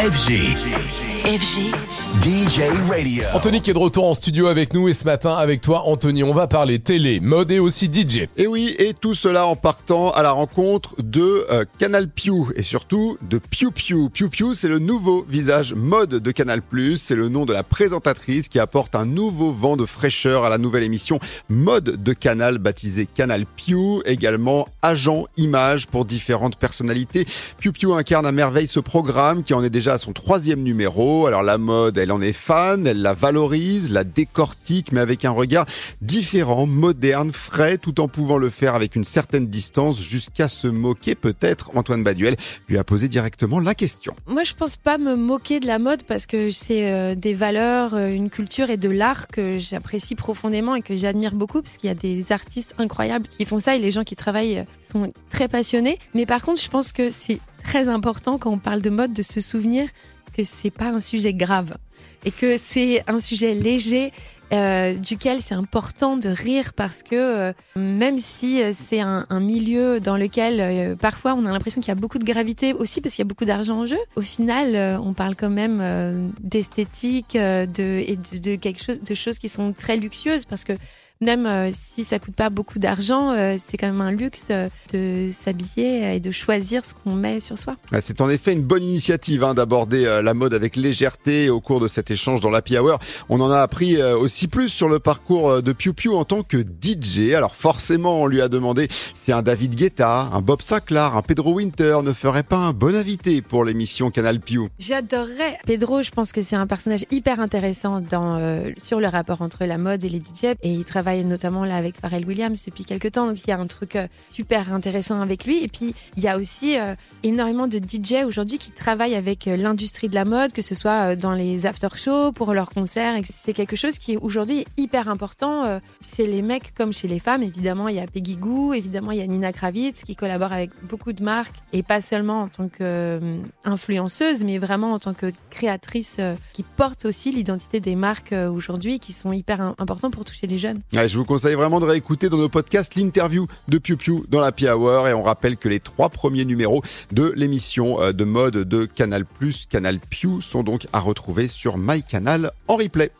FG. FG. DJ Radio. Anthony qui est de retour en studio avec nous et ce matin avec toi Anthony on va parler télé, mode et aussi DJ. Et oui, et tout cela en partant à la rencontre de euh, Canal Pew et surtout de Pew Pew. Pew Pew, c'est le nouveau visage mode de Canal+. C'est le nom de la présentatrice qui apporte un nouveau vent de fraîcheur à la nouvelle émission mode de Canal baptisée Canal Pew. Également agent image pour différentes personnalités. Pew Pew incarne à merveille ce programme qui en est déjà à son troisième numéro. Alors la mode, elle en est fan, elle la valorise, la décortique, mais avec un regard différent, moderne, frais, tout en pouvant le faire avec une certaine distance jusqu'à se moquer peut-être. Antoine Baduel lui a posé directement la question. Moi, je pense pas me moquer de la mode parce que c'est euh, des valeurs, euh, une culture et de l'art que j'apprécie profondément et que j'admire beaucoup parce qu'il y a des artistes incroyables qui font ça et les gens qui travaillent euh, sont très passionnés. Mais par contre, je pense que c'est très important quand on parle de mode de se souvenir c'est pas un sujet grave et que c'est un sujet léger euh, duquel c'est important de rire parce que euh, même si euh, c'est un, milieu dans lequel parfois on a l'impression qu'il y a beaucoup de gravité aussi parce qu'il y a beaucoup d'argent en jeu, au final on parle quand même d'esthétique de, et de, quelque chose de choses qui sont très luxueuses parce que même euh, si ça coûte pas beaucoup d'argent, euh, c'est quand même un luxe euh, de s'habiller et de choisir ce qu'on met sur soi. C'est en effet une bonne initiative hein, d'aborder la mode avec légèreté au cours de cet échange dans l'Happy Hour. On en a appris aussi plus sur le parcours de Piu Piu en tant que DJ. Alors forcément, on lui a demandé si un David Guetta, un Bob Sinclair, un Pedro Winter ne ferait pas un bon invité pour l'émission Canal Piu? J'adorerais Pedro. Je pense que c'est un personnage hyper intéressant dans sur le rapport entre la mode et les DJ et il travaille notamment là avec Pharrell Williams depuis quelques temps. Donc il y a un truc euh, super intéressant avec lui. Et puis il y a aussi euh, énormément de DJ aujourd'hui qui travaillent avec euh, l'industrie de la mode, que ce soit dans les after-shows, pour leurs concerts. C'est quelque chose qui est aujourd'hui hyper important chez les mecs comme chez les femmes. Évidemment, il y a Peggy Goo, évidemment, il y a Nina Kravitz qui collabore avec beaucoup de marques et pas seulement en tant qu'influenceuse, mais vraiment en tant que créatrice qui porte aussi l'identité des marques aujourd'hui qui sont hyper importants pour toucher les jeunes je vous conseille vraiment de réécouter dans nos podcasts l'interview de Piu Piu dans la Hour et on rappelle que les trois premiers numéros de l'émission euh, de mode de Canal+, Canal Piu sont donc à retrouver sur MyCanal en replay.